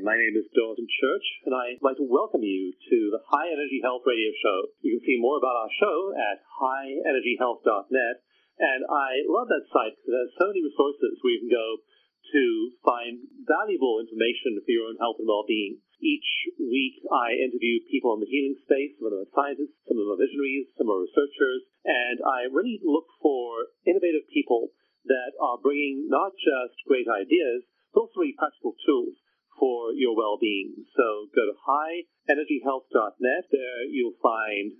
My name is Dawson Church, and I'd like to welcome you to the High Energy Health Radio Show. You can see more about our show at highenergyhealth.net, and I love that site because it has so many resources where you can go to find valuable information for your own health and well-being. Each week, I interview people in the healing space. Some of them are scientists, some of them are visionaries, some are researchers, and I really look for innovative people that are bringing not just great ideas, but also really practical tools for your well-being. So go to highenergyhealth.net. There you'll find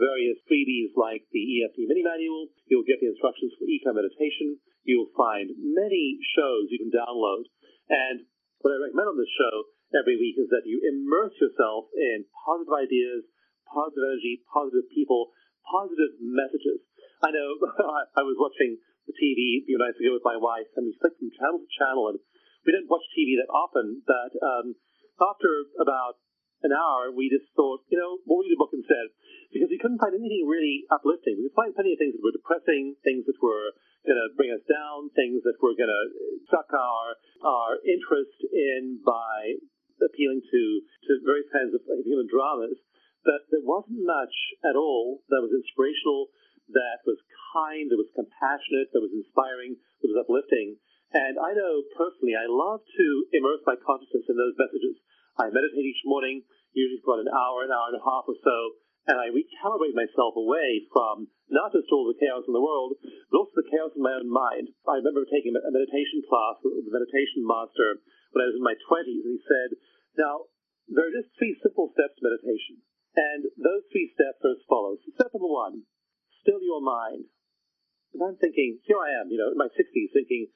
various freebies like the EFT mini manual. You'll get the instructions for eco meditation. You'll find many shows you can download. And what I recommend on this show every week is that you immerse yourself in positive ideas, positive energy, positive people, positive messages. I know I was watching the TV a few nights ago with my wife, and we flicked from channel to channel, and we didn't watch TV that often, but um, after about an hour, we just thought, you know, we'll read a book instead. Because we couldn't find anything really uplifting. We could find plenty of things that were depressing, things that were going to bring us down, things that were going to suck our, our interest in by appealing to, to various kinds of human dramas. But there wasn't much at all that was inspirational, that was kind, that was compassionate, that was inspiring, that was uplifting. And I know personally, I love to immerse my consciousness in those messages. I meditate each morning, usually for about an hour, an hour and a half or so, and I recalibrate myself away from not just all the chaos in the world, but also the chaos in my own mind. I remember taking a meditation class with the meditation master when I was in my 20s, and he said, Now, there are just three simple steps to meditation. And those three steps are as follows. Step number one, still your mind. And I'm thinking, here I am, you know, in my 60s, thinking,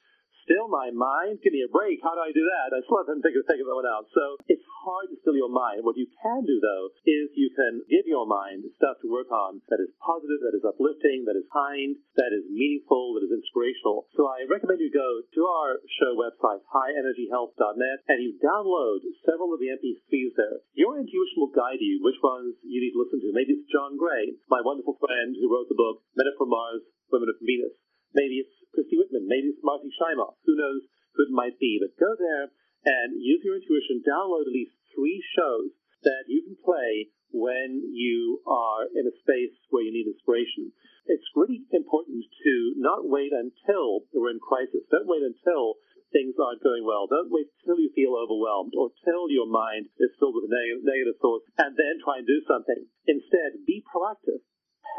still my mind? Give me a break. How do I do that? I still haven't figured that one out. So it's hard to still your mind. What you can do, though, is you can give your mind stuff to work on that is positive, that is uplifting, that is kind, that is meaningful, that is inspirational. So I recommend you go to our show website, highenergyhealth.net, and you download several of the MP3s there. Your intuition will guide you which ones you need to listen to. Maybe it's John Gray, my wonderful friend who wrote the book Men Are from Mars, Women Are from Venus. Maybe it's Christy Whitman. Maybe it's Marci Shimoff. Who knows who it might be? But go there and use your intuition. Download at least three shows that you can play when you are in a space where you need inspiration. It's really important to not wait until we're in crisis. Don't wait until things aren't going well. Don't wait till you feel overwhelmed or till your mind is filled with negative thoughts and then try and do something. Instead, be proactive.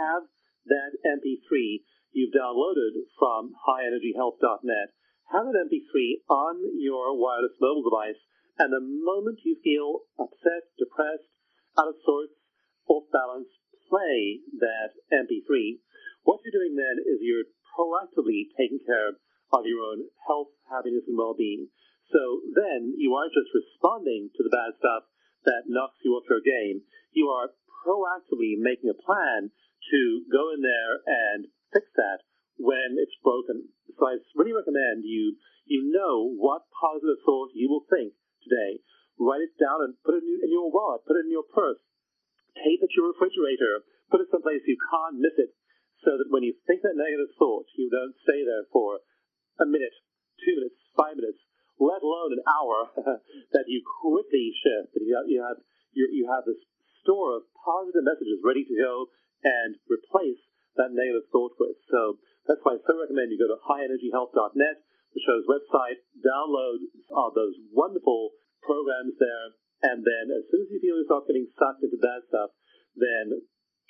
Have that MP3 you've downloaded from highenergyhealth.net, have an MP3 on your wireless mobile device, and the moment you feel upset, depressed, out of sorts, off balance, play that MP3. What you're doing then is you're proactively taking care of your own health, happiness, and well-being. So then you aren't just responding to the bad stuff that knocks you off your game. You are proactively making a plan to go in there and fix that when it's broken. So I really recommend you you know what positive thought you will think today. Write it down and put it in your wallet, put it in your purse, tape it to your refrigerator, put it someplace you can't miss it, so that when you think that negative thought, you don't stay there for a minute, two minutes, five minutes, let alone an hour, that you quickly shift. That you have, you have you have this store of positive messages ready to go and replace that negative thought with. So that's why I so recommend you go to highenergyhealth.net, the show's website, download uh, those wonderful programs there, and then as soon as you feel yourself getting sucked into bad stuff, then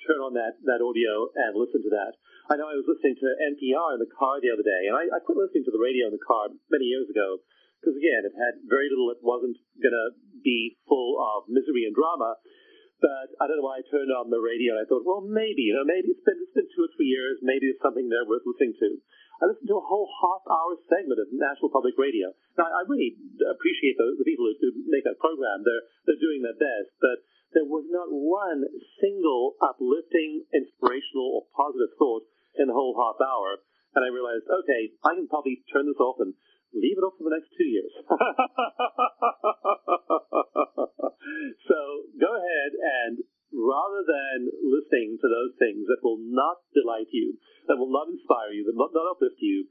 turn on that, that audio and listen to that. I know I was listening to NPR in the car the other day, and I, I quit listening to the radio in the car many years ago because, again, it had very little, it wasn't going to be full of misery and drama. But I don't know why I turned on the radio and I thought, well, maybe, you know, maybe it's been, it's been two or three years. Maybe it's something there worth listening to. I listened to a whole half hour segment of National Public Radio. Now, I really appreciate the, the people who make that program. They're, they're doing their best, but there was not one single uplifting, inspirational, or positive thought in the whole half hour. And I realized, okay, I can probably turn this off and leave it off for the next two years. so go ahead and rather than listening to those things that will not delight you, that will not inspire not uplift you,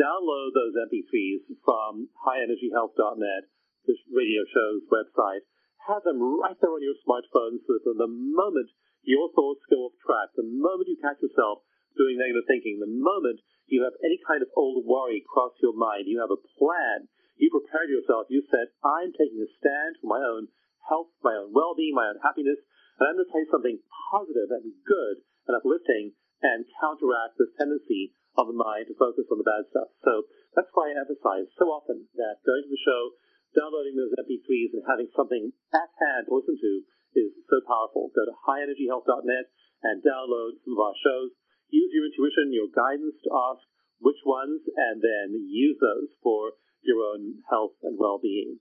download those MP3s from highenergyhealth.net, this radio show's website. Have them right there on your smartphone so that the moment your thoughts go off track, the moment you catch yourself doing negative thinking, the moment you have any kind of old worry cross your mind, you have a plan, you prepared yourself, you said, I'm taking a stand for my own health, my own well-being, my own happiness, and I'm going to say something positive and good and uplifting and counteract this tendency of the mind to focus on the bad stuff. So that's why I emphasize so often that going to the show, downloading those MP3s and having something at hand to listen to is so powerful. Go to highenergyhealth.net and download some of our shows. Use your intuition, your guidance to ask which ones, and then use those for your own health and well-being.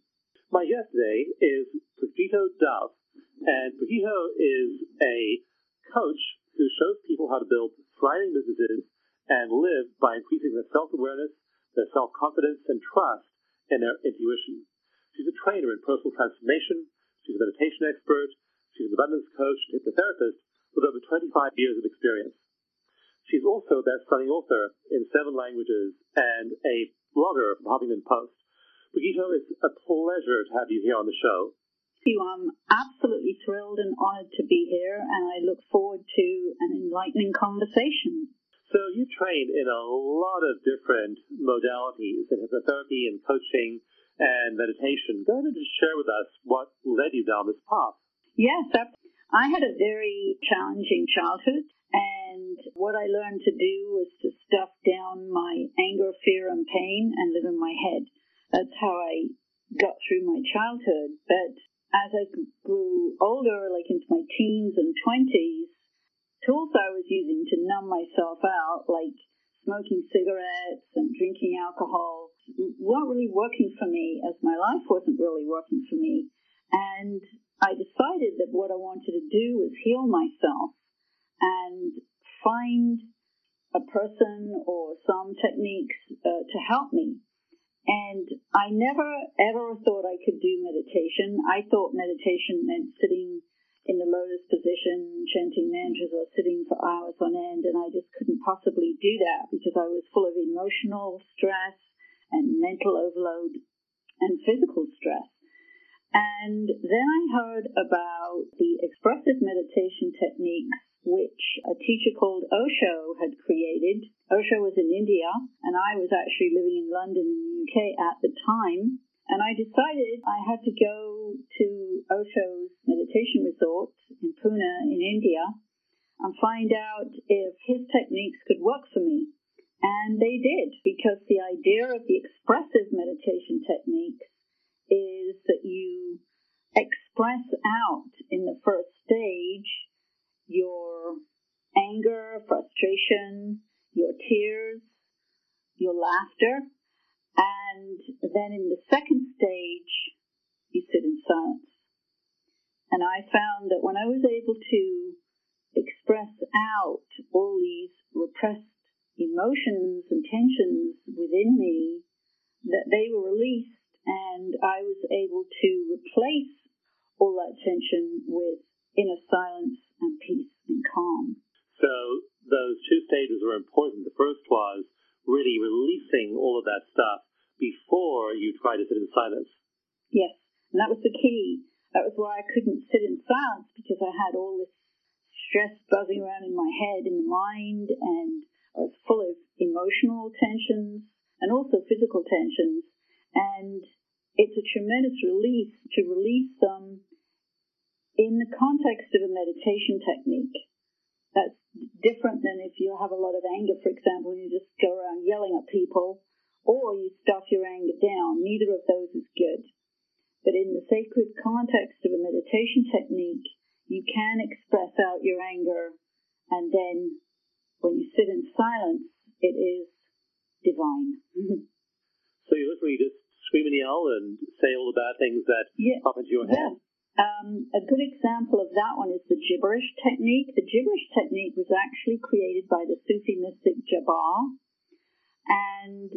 My guest today is Pragito Dove, and Pragito is a coach who shows people how to build thriving businesses and live by increasing their self-awareness, their self-confidence, and trust in their intuition. She's a trainer in personal transformation. She's a meditation expert. She's an abundance coach and hypnotherapist with over 25 years of experience. She's also a best-selling author in seven languages and a blogger from Huffington Post. Pragito, it's a pleasure to have you here on the show you. I'm absolutely thrilled and honored to be here, and I look forward to an enlightening conversation. So you train in a lot of different modalities in hypnotherapy and coaching and meditation. Go ahead and just share with us what led you down this path. Yes, I had a very challenging childhood, and what I learned to do was to stuff down my anger, fear, and pain and live in my head. That's how I got through my childhood. But as I grew older, like into my teens and 20s, tools I was using to numb myself out, like smoking cigarettes and drinking alcohol, weren't really working for me as my life wasn't really working for me. And I decided that what I wanted to do was heal myself and find a person or some techniques uh, to help me. And I never ever thought I could do meditation. I thought meditation meant sitting in the lotus position, chanting mantras, or sitting for hours on end, and I just couldn't possibly do that because I was full of emotional stress and mental overload and physical stress. And then I heard about the expressive meditation techniques which a teacher called Osho had created. Osho was in India, and I was actually living in London in the UK at the time. And I decided I had to go to Osho's meditation resort in Pune in India and find out if his techniques could work for me. And they did, because the idea of the expressive meditation techniques is that you express out in the first stage your anger, frustration, your tears, your laughter, and then in the second stage, you sit in silence. And I found that when I was able to express out all these repressed emotions and tensions within me, that they were released and I was able to replace all that tension with inner silence and peace and calm. So those two stages were important. The first was really releasing all of that stuff before you try to sit in silence. Yes, and that was the key. That was why I couldn't sit in silence because I had all this stress buzzing around in my head, in the mind, and I was full of emotional tensions and also physical tensions. And it's a tremendous relief to release them in the context of a meditation technique, that's different than if you have a lot of anger, for example, and you just go around yelling at people, or you stuff your anger down. Neither of those is good. But in the sacred context of a meditation technique, you can express out your anger, and then when you sit in silence, it is divine. so you literally just scream and yell and say all the bad things that yeah. pop into your head? Yeah. Um, a good example of that one is the gibberish technique. The gibberish technique was actually created by the Sufi mystic Jabbar. And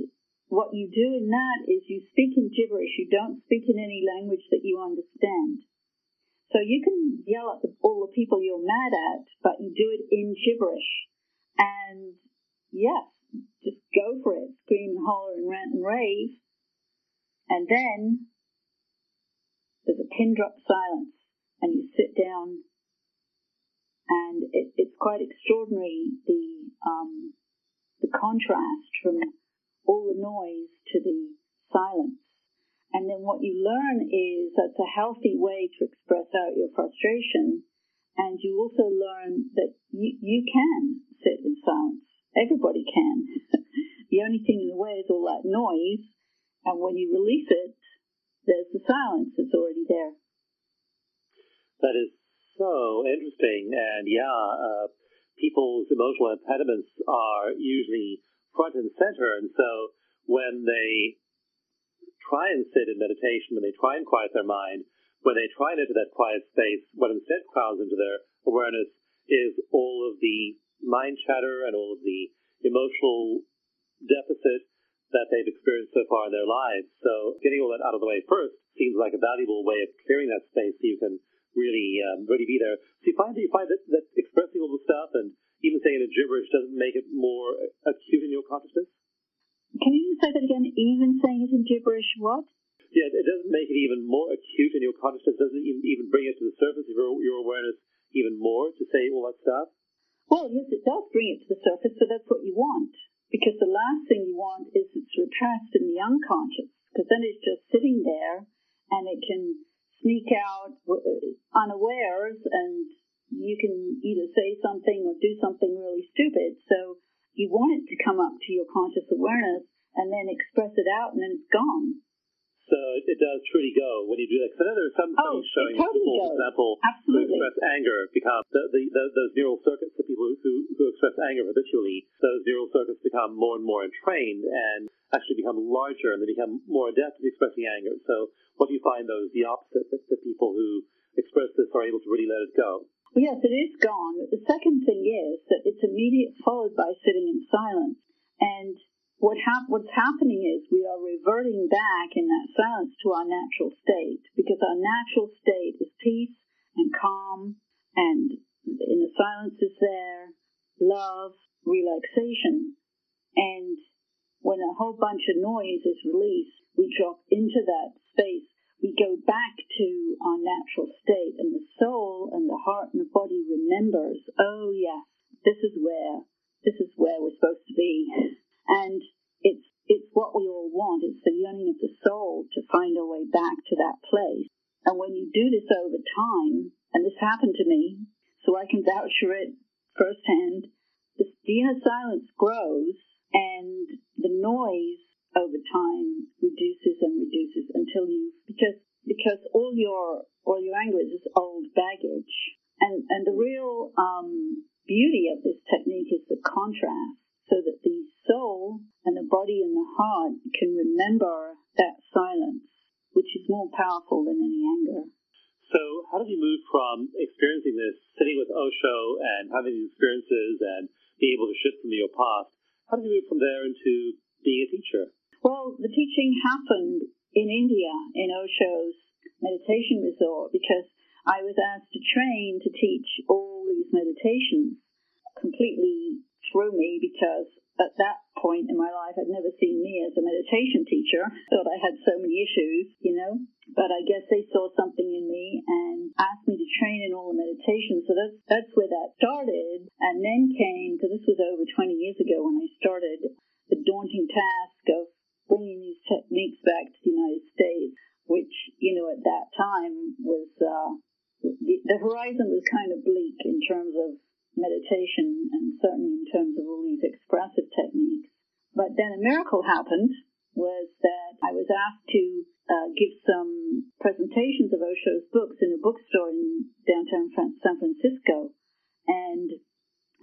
what you do in that is you speak in gibberish. You don't speak in any language that you understand. So you can yell at the, all the people you're mad at, but you do it in gibberish. And yes, just go for it. Scream and holler and rant and rave. And then there's a pin drop silence, and you sit down, and it, it's quite extraordinary the um, the contrast from all the noise to the silence. And then what you learn is that's a healthy way to express out your frustration. And you also learn that you, you can sit in silence. Everybody can. the only thing in the way is all that noise. And when you release it, there's the silence that's already there. That is so interesting. And yeah, uh, people's emotional impediments are usually front and center. And so when they try and sit in meditation, when they try and quiet their mind, when they try and enter that quiet space, what instead crowds into their awareness is all of the mind chatter and all of the emotional deficit that they've experienced so far in their lives. So getting all that out of the way first seems like a valuable way of clearing that space so you can really um, really be there. So you find that you find that, that expressing all the stuff and even saying it in gibberish doesn't make it more acute in your consciousness? Can you say that again? Even saying it in gibberish, what? Yeah, it doesn't make it even more acute in your consciousness. Doesn't even, even bring it to the surface of your, your awareness even more to say all that stuff? Well, yes, it does bring it to the surface, but that's what you want. Because the last thing you want is it's repressed in the unconscious, because then it's just sitting there and it can sneak out uh, unawares and you can either say something or do something really stupid. So you want it to come up to your conscious awareness and then express it out and then it's gone. So it does truly go when you do that. Because I know there are some oh, showing totally people, goes. for example, Absolutely. who express anger become the, the, the, those neural circuits, the people who, who express anger habitually, those neural circuits become more and more entrained and actually become larger and they become more adept at expressing anger. So what do you find those the opposite, that the people who express this are able to really let it go? Yes, it is gone. The second thing is that it's immediate followed by sitting in silence. And what hap- what's happening is we are reverting back in that silence to our natural state because our natural state is peace and calm and in the silence is there love relaxation and when a whole bunch of noise is released we drop into that space we go back to our natural state and the soul and the heart and the body remembers oh yes this is where this is where we're supposed to be and it's, it's what we all want. It's the yearning of the soul to find our way back to that place. And when you do this over time, and this happened to me, so I can vouch for it firsthand, the, the inner silence grows and the noise over time reduces and reduces until you, because, because all your, all your anger is this old baggage. And, and the real, um, beauty of this technique is the contrast so that the soul and the body and the heart can remember that silence, which is more powerful than any anger. So, how did you move from experiencing this, sitting with Osho and having these experiences and being able to shift from your past? How did you move from there into being a teacher? Well, the teaching happened in India in Osho's meditation resort because I was asked to train to teach all these meditations completely through me because at that point in my life, I'd never seen me as a meditation teacher. Thought I had so many issues, you know. But I guess they saw something in me and asked me to train in all the meditations. So that's that's where that started. And then came, because this was over 20 years ago when I started, the daunting task of bringing these techniques back to the United States, which you know at that time was uh, the, the horizon was kind of bleak in terms of meditation and certainly in terms of all these expressive techniques. But then a miracle happened was that I was asked to uh, give some presentations of Osho's books in a bookstore in downtown San Francisco. And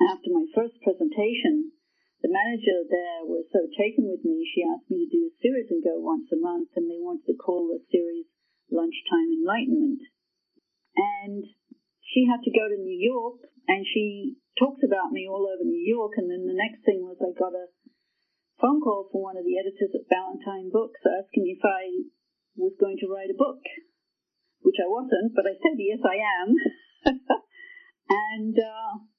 after my first presentation, the manager there was so taken with me, she asked me to do a series and go once a month, and they wanted to call the series Lunchtime Enlightenment. And she had to go to New York, and she talked about me all over New York, and then the next thing was I got a phone call from one of the editors at Ballantine Books asking if I was going to write a book, which I wasn't, but I said, yes, I am. and uh,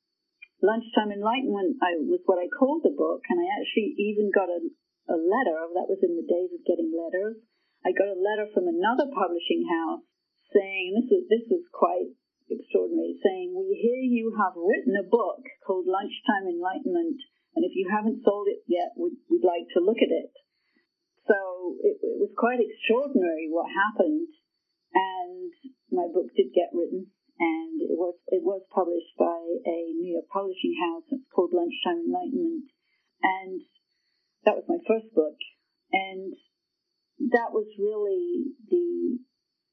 Lunchtime Enlightenment I, was what I called the book, and I actually even got a, a letter, that was in the days of getting letters. I got a letter from another publishing house saying, this was, this was quite extraordinary, saying, we hear you have written a book called Lunchtime Enlightenment and if you haven't sold it yet, we'd, we'd like to look at it. So it, it was quite extraordinary what happened, and my book did get written, and it was it was published by a New York publishing house. It's called Lunchtime Enlightenment, and that was my first book, and that was really the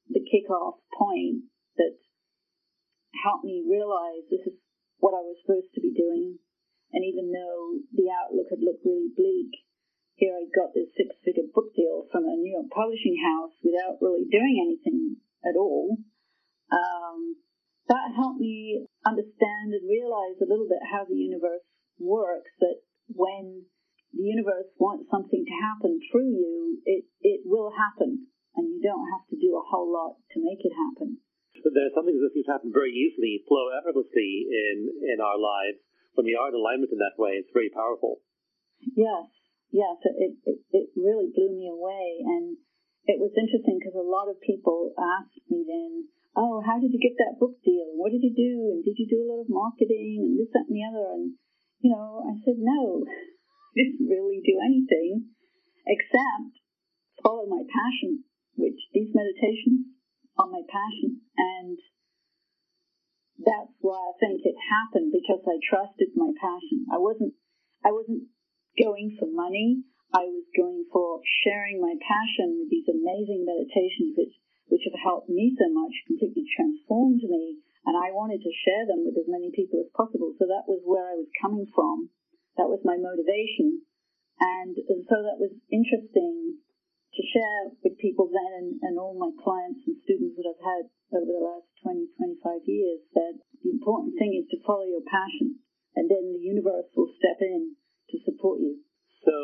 the kickoff point that helped me realize this is what I was supposed to be doing and even though the outlook had looked really bleak, here I got this six figure book deal from a New York publishing house without really doing anything at all. Um, that helped me understand and realize a little bit how the universe works, that when the universe wants something to happen through you, it, it will happen, and you don't have to do a whole lot to make it happen. But there's something that seems to happen very easily, flow effortlessly in, in our lives when we are in alignment in that way, it's very powerful. Yes, yes, it, it, it really blew me away. And it was interesting because a lot of people asked me then, oh, how did you get that book deal? What did you do? And did you do a lot of marketing and this, that, and the other? And, you know, I said, no, I didn't really do anything except follow my passion, which these meditations are my passion. And that's why I think it happened because I trusted my passion. I wasn't I wasn't going for money. I was going for sharing my passion with these amazing meditations which which have helped me so much, completely transformed me, and I wanted to share them with as many people as possible. So that was where I was coming from. That was my motivation. And, so that was interesting to share with people then and, and all my clients and students that I've had over the last 20, 25 years that the important thing is to follow your passion and then the universe will step in to support you. So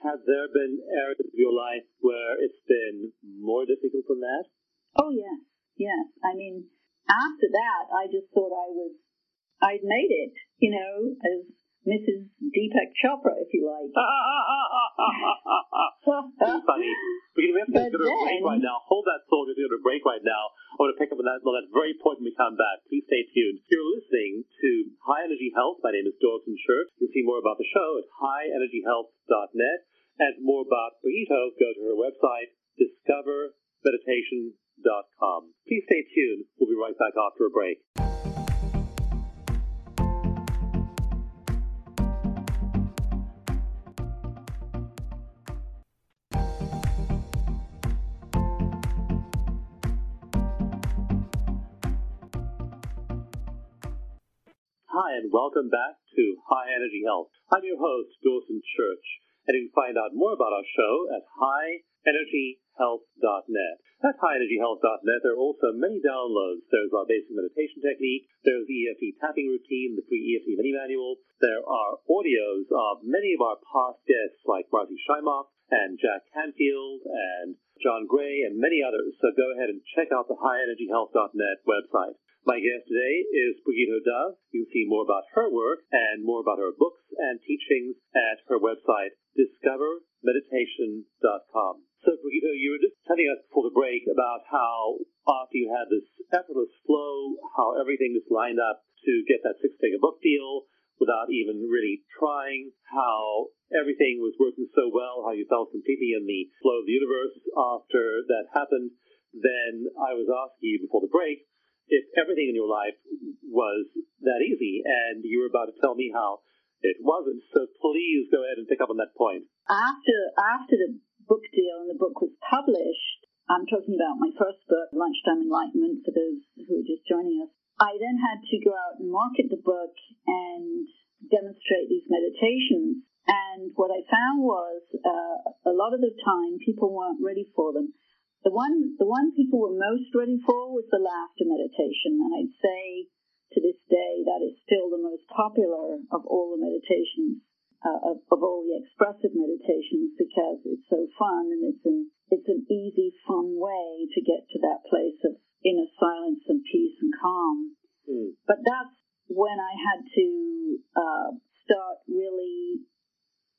have there been areas of your life where it's been more difficult than that? Oh, yes. Yes. I mean, after that, I just thought I was, I'd made it, you know, as Mrs. Deepak Chopra, if you like. funny. We're have to go to a break right now. Hold that thought. We're going to break right now. I want to pick up on that, on that very point when we come back. Please stay tuned. You're listening to High Energy Health. My name is Dawson Church. You can see more about the show at highenergyhealth.net. And more about Pragito, go to her website, discovermeditation.com. Please stay tuned. We'll be right back after a break. Hi, and welcome back to High Energy Health. I'm your host, Dawson Church, and you can find out more about our show at highenergyhealth.net. At highenergyhealth.net, there are also many downloads. There's our basic meditation technique, there's the EFT tapping routine, the free EFT mini manual, there are audios of many of our past guests like Marci Shimoff and Jack Canfield and John Gray and many others. So go ahead and check out the highenergyhealth.net website. My guest today is Pragito Dove. You can see more about her work and more about her books and teachings at her website, discovermeditation.com. So, you were just telling us before the break about how after you had this effortless flow, how everything just lined up to get that six-figure book deal without even really trying, how everything was working so well, how you felt completely in the flow of the universe after that happened. Then I was asking you before the break, if everything in your life was that easy, and you were about to tell me how it wasn't. So please go ahead and pick up on that point. After after the book deal and the book was published, I'm talking about my first book, Lunchtime Enlightenment, for those who are just joining us. I then had to go out and market the book and demonstrate these meditations. And what I found was uh, a lot of the time people weren't ready for them. The one, the one people were most ready for was the laughter meditation, and I'd say to this day that is still the most popular of all the meditations, uh, of, of all the expressive meditations, because it's so fun and it's an it's an easy, fun way to get to that place of inner silence and peace and calm. Mm. But that's when I had to uh, start really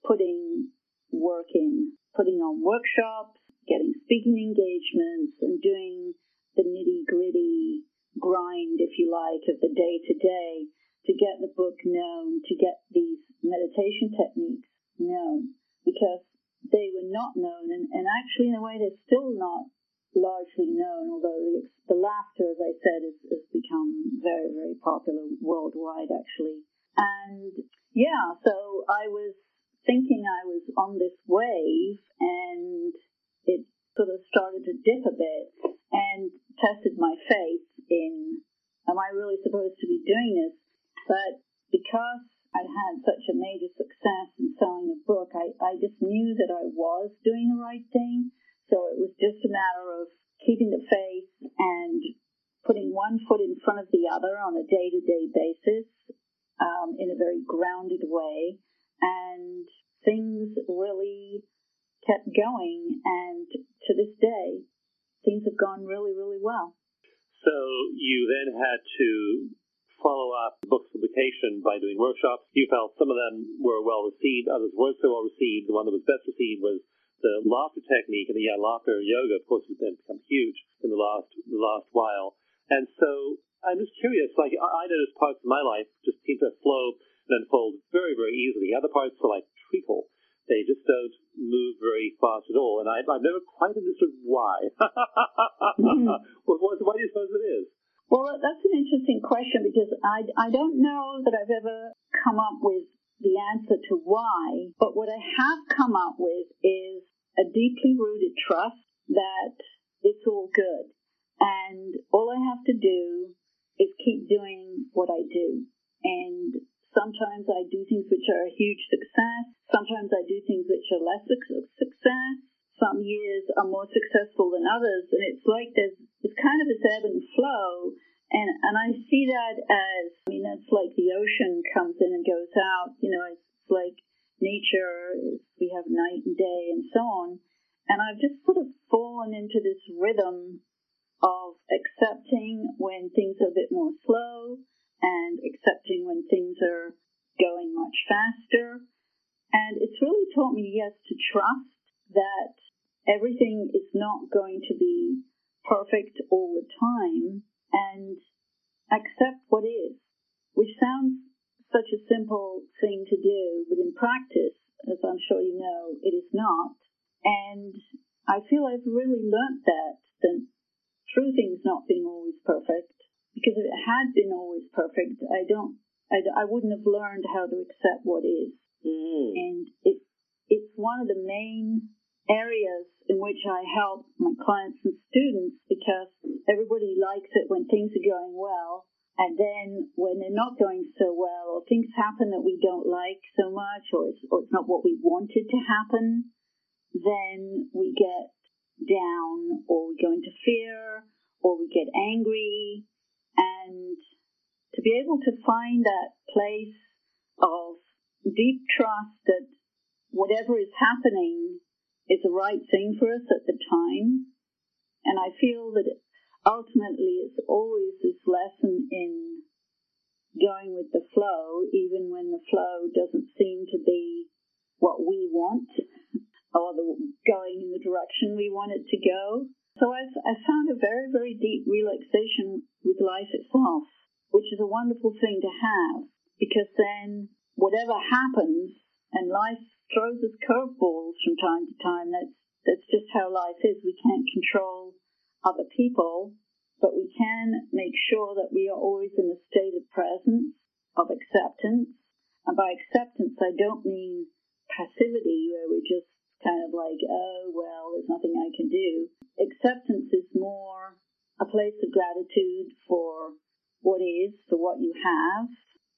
putting work in, putting on workshops, getting speaking engagements, and doing the nitty gritty grind, if you like, of the day to day to get the book known, to get these meditation techniques known. Because they were not known, and, and actually, in a way, they're still not largely known, although the, the laughter, as I said, has, has become very, very popular worldwide, actually. And yeah, so I was thinking I was on this wave, and it sort of started to dip a bit and tested my faith in am I really supposed to be doing this? But because I'd had such a major success in selling the book, I, I just knew that I was doing the right thing. So it was just a matter of keeping the faith and putting one foot in front of the other on a day to day basis um, in a very grounded way. And things really kept going. And to this day, things have gone really, really well. So you then had to follow up book publication by doing workshops. You felt some of them were well received, others weren't so well received. The one that was best received was the laughter technique, and the yeah, laughter yoga, of course, has been become huge in the last the last while. And so I'm just curious. Like I, I noticed parts of my life just seem to flow and unfold very, very easily. Other parts are like treacle. They just don't move very fast at all. And I, I've never quite understood why. mm-hmm. well, why do you suppose it is? Well, that's an interesting question because I, I don't know that I've ever come up with the answer to why, but what I have come up with is a deeply rooted trust that it's all good. And all I have to do is keep doing what I do. And sometimes I do things which are a huge success. Sometimes I do things which are less success. Some years are more successful than others. And it's like there's it's kind of this ebb and flow. And, and I see that as, I mean, that's like the ocean comes in and goes out. You know, it's like nature, we have night and day and so on. And I've just sort of fallen into this rhythm of accepting when things are a bit more slow and accepting when things are going much faster. And it's really taught me, yes, to trust that everything is not going to be perfect all the time and accept what is, which sounds such a simple thing to do, but in practice, as I'm sure you know, it is not. And I feel I've really learnt that, that through things not being always perfect, because if it had been always perfect, I don't, I, I wouldn't have learned how to accept what is. Mm. And it, it's one of the main areas in which I help my clients and students because everybody likes it when things are going well. And then when they're not going so well, or things happen that we don't like so much, or it's, or it's not what we wanted to happen, then we get down, or we go into fear, or we get angry. And to be able to find that place of deep trust that whatever is happening is the right thing for us at the time. And I feel that ultimately it's always this lesson in going with the flow, even when the flow doesn't seem to be what we want or the, going in the direction we want it to go. So I've, I found a very, very deep relaxation with life itself, which is a wonderful thing to have because then whatever happens and life throws us curveballs from time to time. That's that's just how life is. We can't control other people, but we can make sure that we are always in a state of presence, of acceptance. And by acceptance, I don't mean passivity where we're just kind of like, oh, well, there's nothing I can do. Acceptance is more a place of gratitude for what is, for what you have,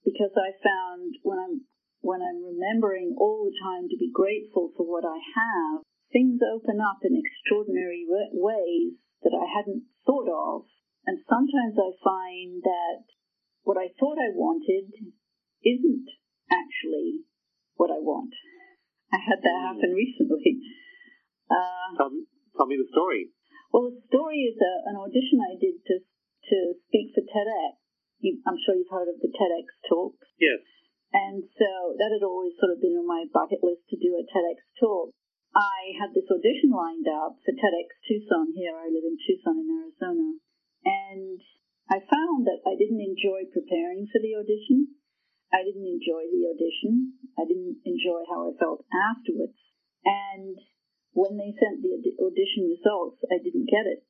because I found when I'm when I'm remembering all the time to be grateful for what I have, things open up in extraordinary ways that I hadn't thought of. And sometimes I find that what I thought I wanted isn't actually what I want. I had that hmm. happen recently. Uh, tell, tell, me the story. Well, the story is a, an audition I did to to speak for TEDx. You, I'm sure you've heard of the TEDx talk. Yes. And so that had always sort of been on my bucket list to do a TEDx talk. I had this audition lined up for TEDx Tucson here. I live in Tucson in Arizona. And I found that I didn't enjoy preparing for the audition. I didn't enjoy the audition. I didn't enjoy how I felt afterwards. And when they sent the audition results, I didn't get it.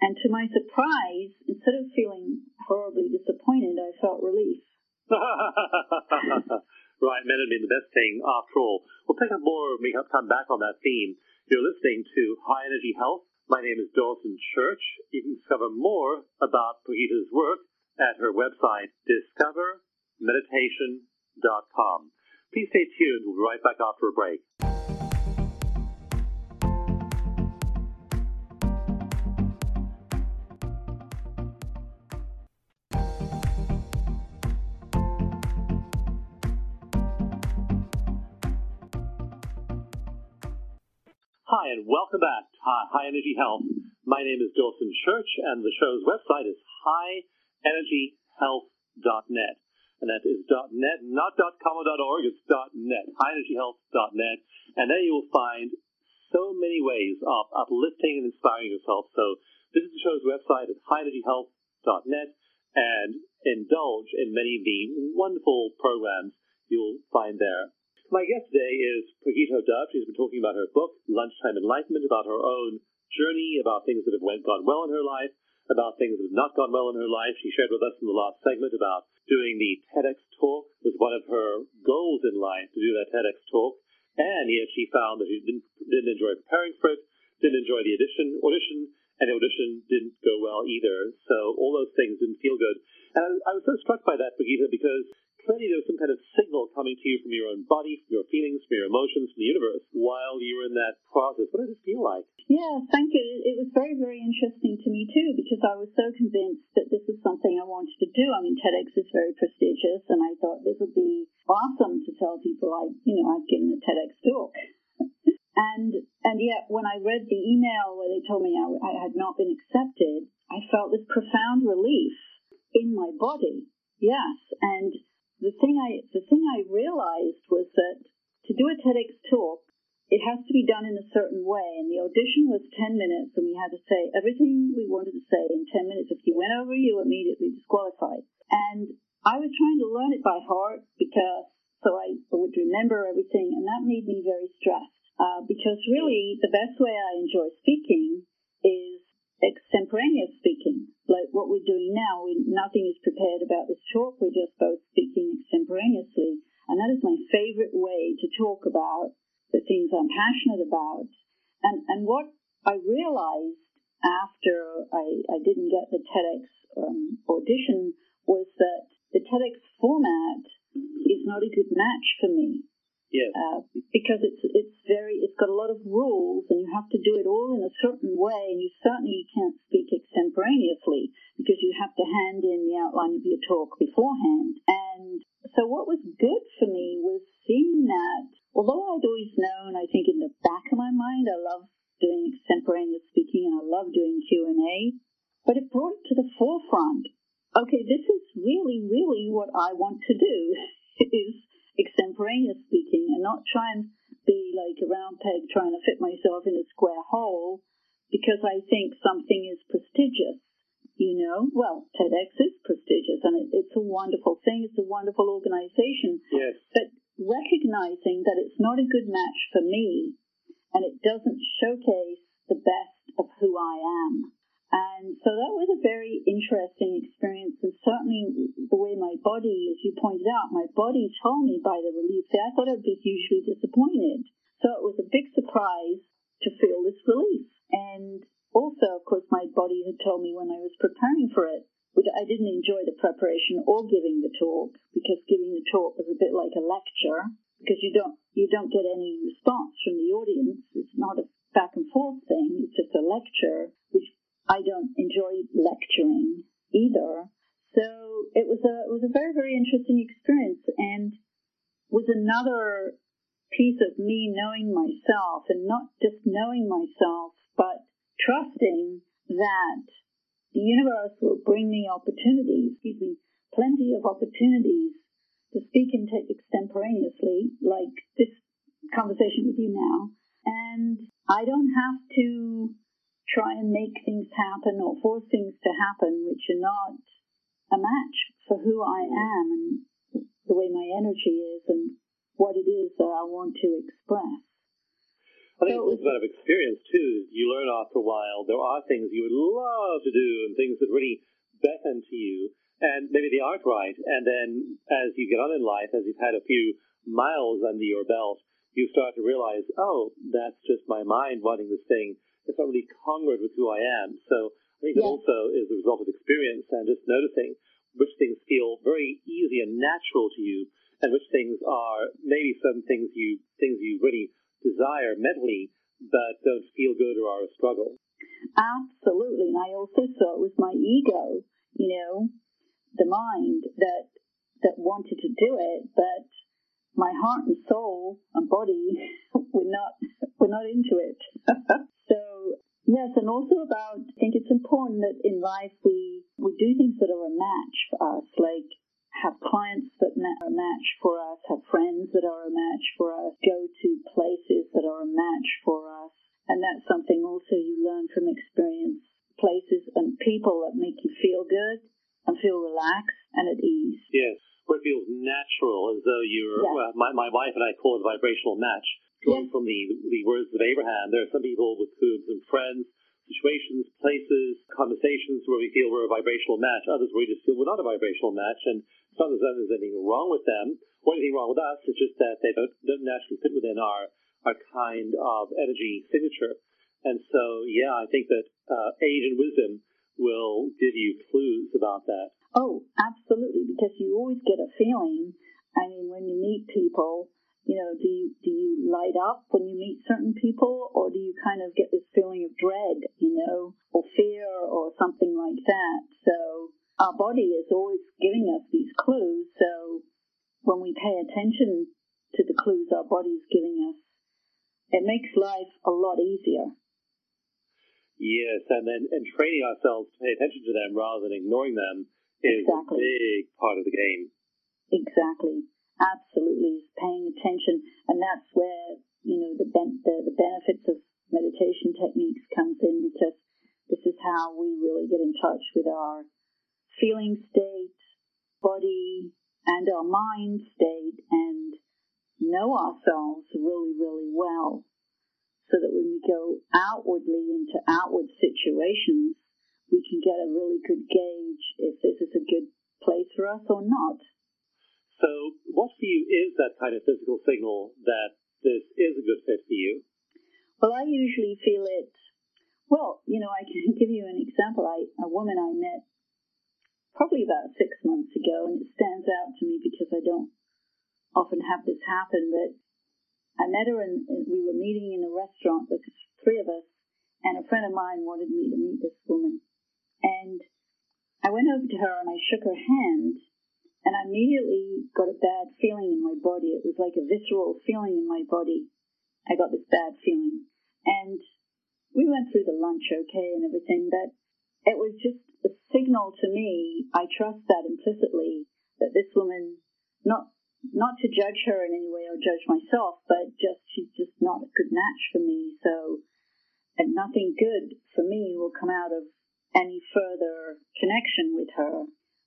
And to my surprise, instead of feeling horribly disappointed, I felt relief. right, men have been the best thing after all. We'll pick up more when we come back on that theme. You're listening to High Energy Health. My name is Dawson Church. You can discover more about Pragito's work at her website, discovermeditation.com. Please stay tuned. We'll be right back after a break. Hi, and welcome back to High Energy Health. My name is Dawson Church, and the show's website is highenergyhealth.net. And that is .net, not .com or .org, it's .net, highenergyhealth.net. And there you will find so many ways of uplifting and inspiring yourself. So visit the show's website at highenergyhealth.net and indulge in many of the wonderful programs you'll find there. My guest today is Pragito Dove. She's been talking about her book, Lunchtime Enlightenment, about her own journey, about things that have went gone well in her life, about things that have not gone well in her life. She shared with us in the last segment about doing the TEDx talk was one of her goals in life to do that TEDx talk. And yet she found that she didn't, didn't enjoy preparing for it, didn't enjoy the audition, audition, and the audition didn't go well either. So all those things didn't feel good. And I was so struck by that, Pragito, because clearly there was some kind of signal coming to you from your own body, from your feelings, from your emotions, from the universe while you were in that process. What did it feel like? Yeah, thank you. It was very, very interesting to me too because I was so convinced that this was something I wanted to do. I mean, TEDx is very prestigious, and I thought this would be awesome to tell people I, you know, I'd given a TEDx talk. and and yet, when I read the email where they told me I, I had not been accepted, I felt this profound relief in my body. Yes, and the thing I the thing I realized was that to do a TEDx talk, it has to be done in a certain way. And the audition was 10 minutes, and we had to say everything we wanted to say in 10 minutes. If you went over, you were immediately disqualified. And I was trying to learn it by heart because so I would remember everything, and that made me very stressed. Uh, because really, the best way I enjoy speaking is extemporaneous speaking, like what we're doing now. We, nothing is prepared about this talk. We're just both speaking extemporaneously. And that is my favorite way to talk about the things I'm passionate about. And, and what I realized after I, I didn't get the TEDx um, audition was that the TEDx format is not a good match for me. Yes. Uh, because it's it's very it's got a lot of rules and you have to do it all in a certain way and you certainly can't speak extemporaneously because you have to hand in the outline of your talk beforehand. And so what was good for me was seeing that although I'd always known I think in the back of my mind I love doing extemporaneous speaking and I love doing Q&A, but it brought it to the forefront. Okay, this is really really what I want to do is extemporaneous speaking and not try and be like a round peg trying to fit myself in a square hole because I think something is prestigious. You know, well, TEDx is prestigious and it, it's a wonderful thing. It's a wonderful organization. Yes. But recognizing that it's not a good match for me and it doesn't showcase the best of who I am. And so that was a very interesting experience, and certainly the way my body, as you pointed out, my body told me by the relief. That I thought I'd be hugely disappointed. So it was a big surprise to feel this relief. And also, of course, my body had told me when I was preparing for it, which I didn't enjoy the preparation or giving the talk because giving the talk was a bit like a lecture because you don't you don't get any response from the audience. It's not a back and forth thing. It's just a lecture, which I don't enjoy lecturing either. So it was a it was a very very interesting experience and was another piece of me knowing myself and not just knowing myself, but trusting that the universe will bring me opportunities, excuse me, plenty of opportunities to speak extemporaneously, like this conversation with you now. And I don't have to try and make things happen or force things to happen which are not a match for who I mm. am and the way my energy is and what it is that I want to express. I think so it's a of experience too. You learn after a while there are things you would love to do and things that really beckon to you, and maybe they aren't right. And then as you get on in life, as you've had a few miles under your belt, you start to realize, oh, that's just my mind wanting this thing. It's not really congruent with who I am. So I think it also is a result of experience and just noticing which things feel very easy and natural to you and which things are maybe some things you things you really desire mentally but don't feel good or are a struggle. Absolutely, and I also saw it was my ego, you know, the mind that that wanted to do it, but my heart and soul and body were not were not into it. so yes, and also about I think it's important that in life we we do things that are a match for us, like have clients that are a match for us, have friends that are a match for us, go to places that are a match for us. And that's something also you learn from experience. Places and people that make you feel good and feel relaxed and at ease. Yes, where it feels natural, as though you're, well, my, my wife and I call it a vibrational match. Yes. from the, the words of Abraham, there are some people with whom some friends situations, places, conversations where we feel we're a vibrational match. Others where we just feel we're not a vibrational match. And it's not as though there's anything wrong with them or anything wrong with us. It's just that they don't, don't naturally fit within our, our kind of energy signature. And so, yeah, I think that uh, age and wisdom will give you clues about that. Oh, absolutely, because you always get a feeling. I mean, when you meet people, you know, do you do you light up when you meet certain people, or do you kind of get this feeling of dread, you know, or fear, or something like that? So our body is always giving us these clues. So when we pay attention to the clues our body is giving us, it makes life a lot easier. Yes, and then and training ourselves to pay attention to them rather than ignoring them is exactly. a big part of the game. Exactly absolutely paying attention, and that's where you know the, ben- the the benefits of meditation techniques comes in because this is how we really get in touch with our feeling state, body, and our mind state, and know ourselves really, really well, so that when we go outwardly into outward situations, we can get a really good gauge if this is a good place for us or not. So, what for you is that kind of physical signal that this is a good fit for you? Well, I usually feel it. Well, you know, I can give you an example. I, a woman I met probably about six months ago, and it stands out to me because I don't often have this happen. But I met her, and we were meeting in a restaurant. There was three of us, and a friend of mine wanted me to meet this woman, and I went over to her and I shook her hand and I immediately got a bad feeling in my body. It was like a visceral feeling in my body. I got this bad feeling. And we went through the lunch okay and everything, but it was just a signal to me. I trust that implicitly that this woman, not not to judge her in any way or judge myself, but just she's just not a good match for me. So, and nothing good for me will come out of any further connection with her.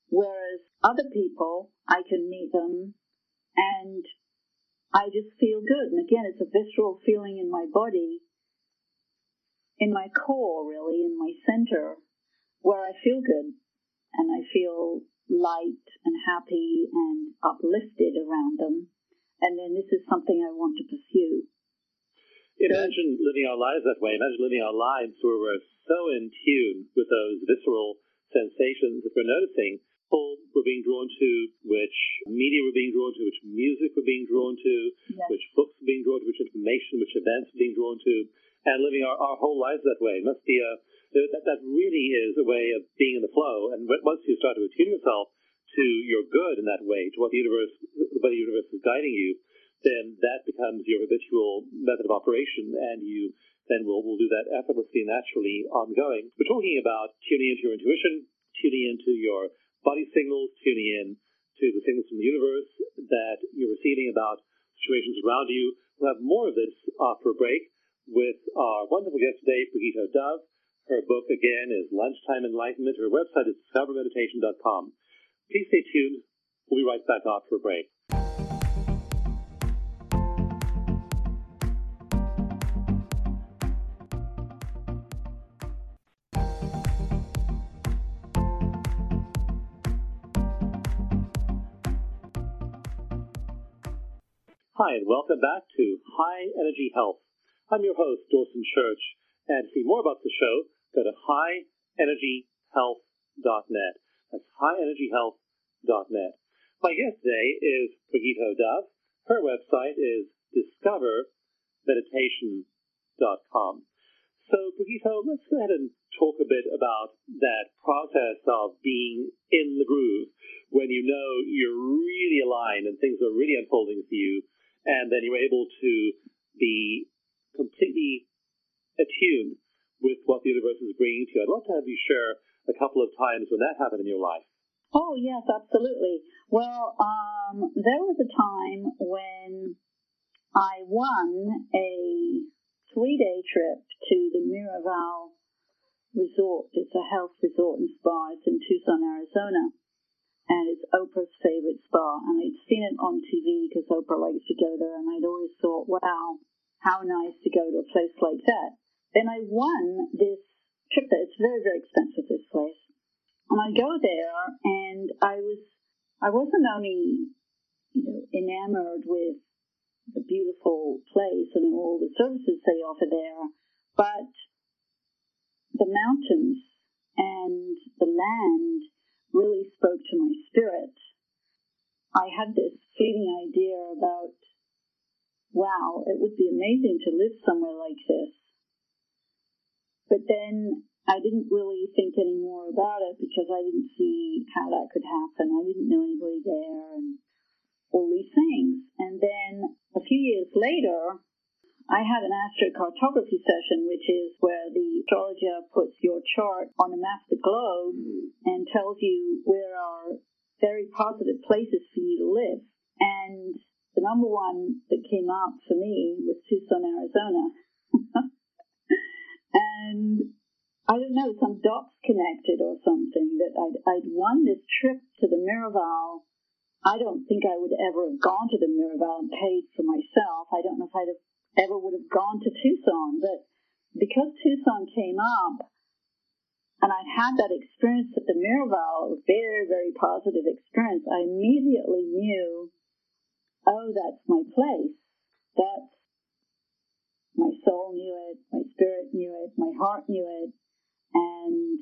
Whereas other people, I can meet them and I just feel good. And again, it's a visceral feeling in my body, in my core, really, in my center, where I feel good and I feel light and happy and uplifted around them. And then this is something I want to pursue. Imagine living our lives that way. Imagine living our lives where we're so in tune with those visceral sensations that we're noticing. People we're being drawn to, which media we're being drawn to, which music we're being drawn to, Yes. which books we're being drawn to, which information, which events we're being drawn to, and living our, our whole lives that way. It must be a that, that really is a way of being in the flow. And once you start to attune yourself to your good in that way, to what the universe, the way the universe is guiding you, then that becomes your habitual method of operation, and you then will, will do that effortlessly and naturally ongoing. We're talking about tuning into your intuition, tuning into your body signals, tuning in to the signals from the universe that you're receiving about situations around you. We'll have more of this after a break with our wonderful guest today, Pragito Dove. Her book, again, is Lunchtime Enlightenment. Her website is discovermeditation.com. Please stay tuned. We'll be right back after a break. Hi, and welcome back to High Energy Health. I'm your host, Dawson Church, and to see more about the show, go to highenergyhealth.net. That's highenergyhealth.net. My guest today is Pragito Dove. Her website is discovermeditation.com. So, Pragito, let's go ahead and talk a bit about that process of being in the groove when you know you're really aligned and things are really unfolding for you, and then you're able to be completely attuned with what the universe is bringing to you. I'd love to have you share a couple of times when that happened in your life. Oh, yes, absolutely. Well, um, there was a time when I won a three day trip to the Miraval Resort. It's a health resort and spa. It's in Tucson, Arizona. And it's Oprah's favorite spa. And I'd seen it on TV because Oprah likes to go there. And I'd always thought, wow, how nice to go to a place like that. Then I won this trip there. It's very, very expensive, this place. And I go there and I was, I wasn't only, you know, enamored with the beautiful place and all the services they offer there, but the mountains and the land really spoke to my spirit. I had this fleeting idea about, wow, it would be amazing to live somewhere like this. But then I didn't really think any more about it because I didn't see how that could happen. I didn't know anybody there and all these things. And then a few years later, I had an astrocartography session, which is where the astrologer puts your chart on a map of the globe and tells you where are very positive places for you to live. And the number one that came up for me was Tucson, Arizona. and I don't know, some dots connected or something that I'd, I'd won this trip to the Miraval. I don't think I would ever have gone to the Miraval and paid for myself. I don't know if I'd have ever would have gone to Tucson, but because Tucson came up and I had that experience at the Miraval, very, very positive experience, I immediately knew, oh, that's my place. That's my soul knew it, my spirit knew it, my heart knew it, and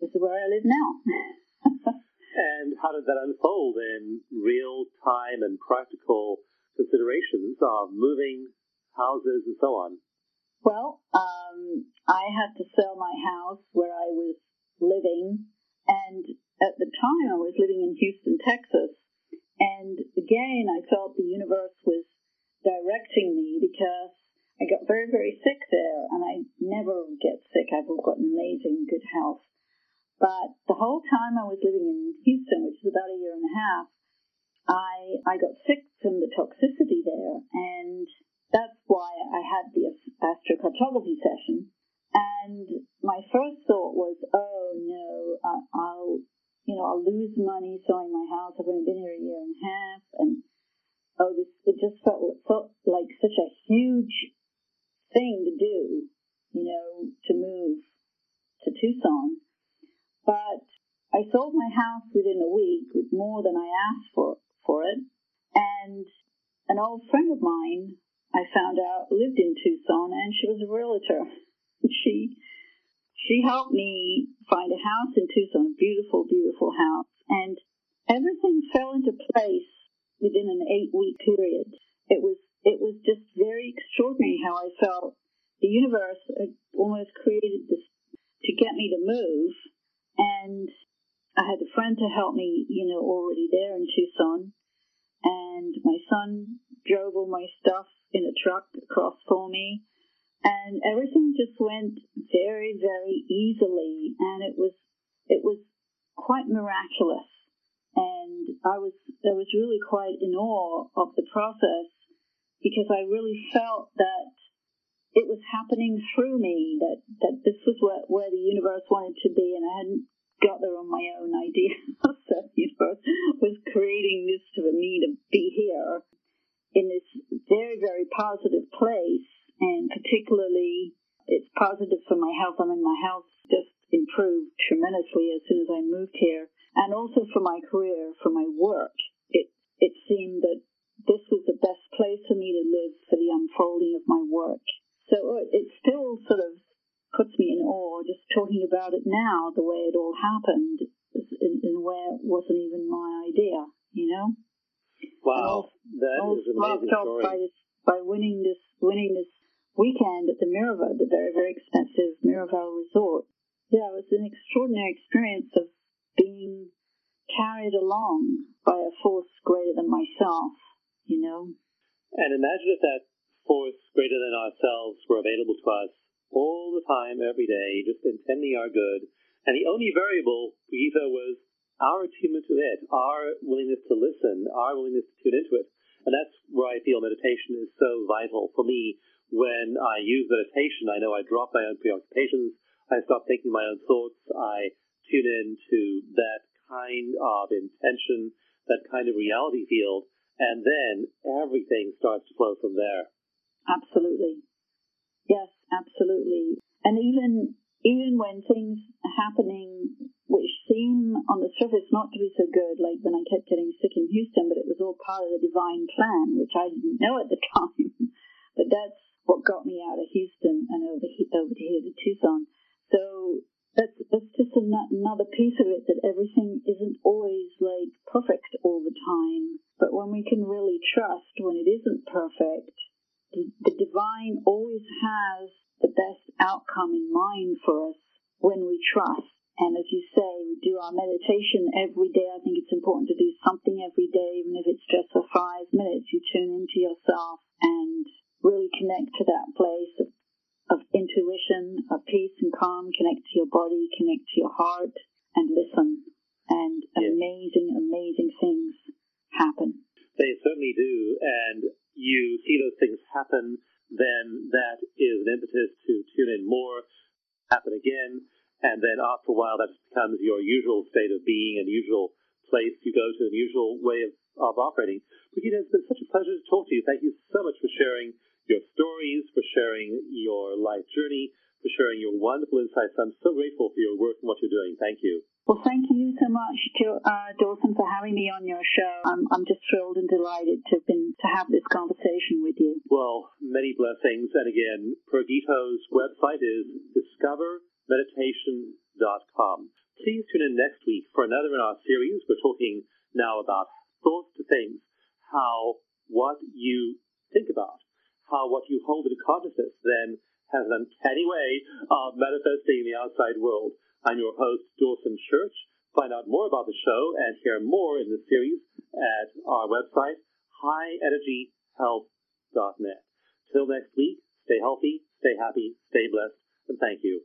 this is where I live now. And how did that unfold in real time and practical considerations of moving houses and so on? Well, um, I had to sell my house where I was living, and at the time I was living in Houston, Texas. And again, I felt the universe was directing me because I got very, very sick there, and I never get sick. I've got amazing good health. But the whole time I was living in Houston, which is about a year and a half, I I got sick from the toxicity there, and that's why I had the astrocartography session. And my first thought was, oh no, I'll, you know, I'll lose money selling my house. I've only been here a year and a half, and oh, this it just felt felt like such a huge thing to do, you know, to move to Tucson. But I sold my house within a week with more than I asked for for it, and an old friend of mine I found out lived in Tucson, and she was a realtor. she she helped me find a house in Tucson, a beautiful, beautiful house, and everything fell into place within an eight week period. It was it was just very extraordinary how I felt. The universe almost created this to get me to move, and I had a friend to help me, you know, already there in Tucson, and my son drove all my stuff in a truck across for me, and everything just went very, very easily, and it was it was quite miraculous, and I was I was really quite in awe of the process because I really felt that it was happening through me that that this was where, where the universe wanted to be, and I hadn't got there on my own idea. so the universe was creating this for me to be here in this very very positive place, and particularly it's positive for my health. I mean, my health just improved tremendously as soon as I moved here, and also for my career, for my work. It it seemed that this was the best place for me to live for the unfolding of my work. So uh, it still sort of puts me in awe just talking about it now, the way it all happened, in, in way it wasn't even my idea, you know? Wow, that is an amazing story. By, this, by winning this, winning this weekend at the Miraval, the very, very expensive Miraval Resort. Yeah, it was an extraordinary experience of being carried along by a force greater than myself, you know? And imagine if that force greater than ourselves were available to us all the time, every day, just intending our good. And the only variable, Gita, was our attunement to it, our willingness to listen, our willingness to tune into it. And that's where I feel meditation is so vital for me. When I use meditation, I know I drop my own preoccupations, I stop thinking my own thoughts, I tune into that kind of intention, that kind of reality field, and then everything starts to flow from there. Absolutely. Yes, absolutely. And even even when things are happening which seem on the surface not to be so good, like when I kept getting sick in Houston, but it was all part of the divine plan, which I didn't know at the time. but that's what got me out of Houston and over over here to Tucson. So that's that's just another piece of it that everything isn't always like perfect all the time. But when we can really trust when it isn't perfect, the, the divine always has the best outcome in mind for us when we trust. And as you say, we do our meditation every day. I think it's important to do something every day, even if it's just for five minutes. You tune into yourself and really connect to that place of, of intuition, of peace and calm. Connect to your body, connect to your heart, and listen. And yes. amazing, amazing things happen. They certainly do. And you see those things happen, then that is an impetus to tune in more, happen again, and then after a while that becomes your usual state of being and usual place you go to, an usual way of, of operating. Pragito, it's been such a pleasure to talk to you. Thank you so much for sharing your stories, for sharing your life journey, for sharing your wonderful insights. I'm so grateful for your work and what you're doing. Thank you. Well, thank you so much, to, uh, Dawson, for having me on your show. I'm, I'm just thrilled and delighted to have been to have this conversation with you. Well, many blessings. And again, Pragito's website is discovermeditation.com. Please tune in next week for another in our series. We're talking now about thoughts to things, how what you think about, how what you hold in consciousness then has an uncanny way of manifesting in the outside world. I'm your host, Dawson Church. Find out more about the show and hear more in the series at our website, highenergyhealth.net. Till next week, stay healthy, stay happy, stay blessed, and thank you.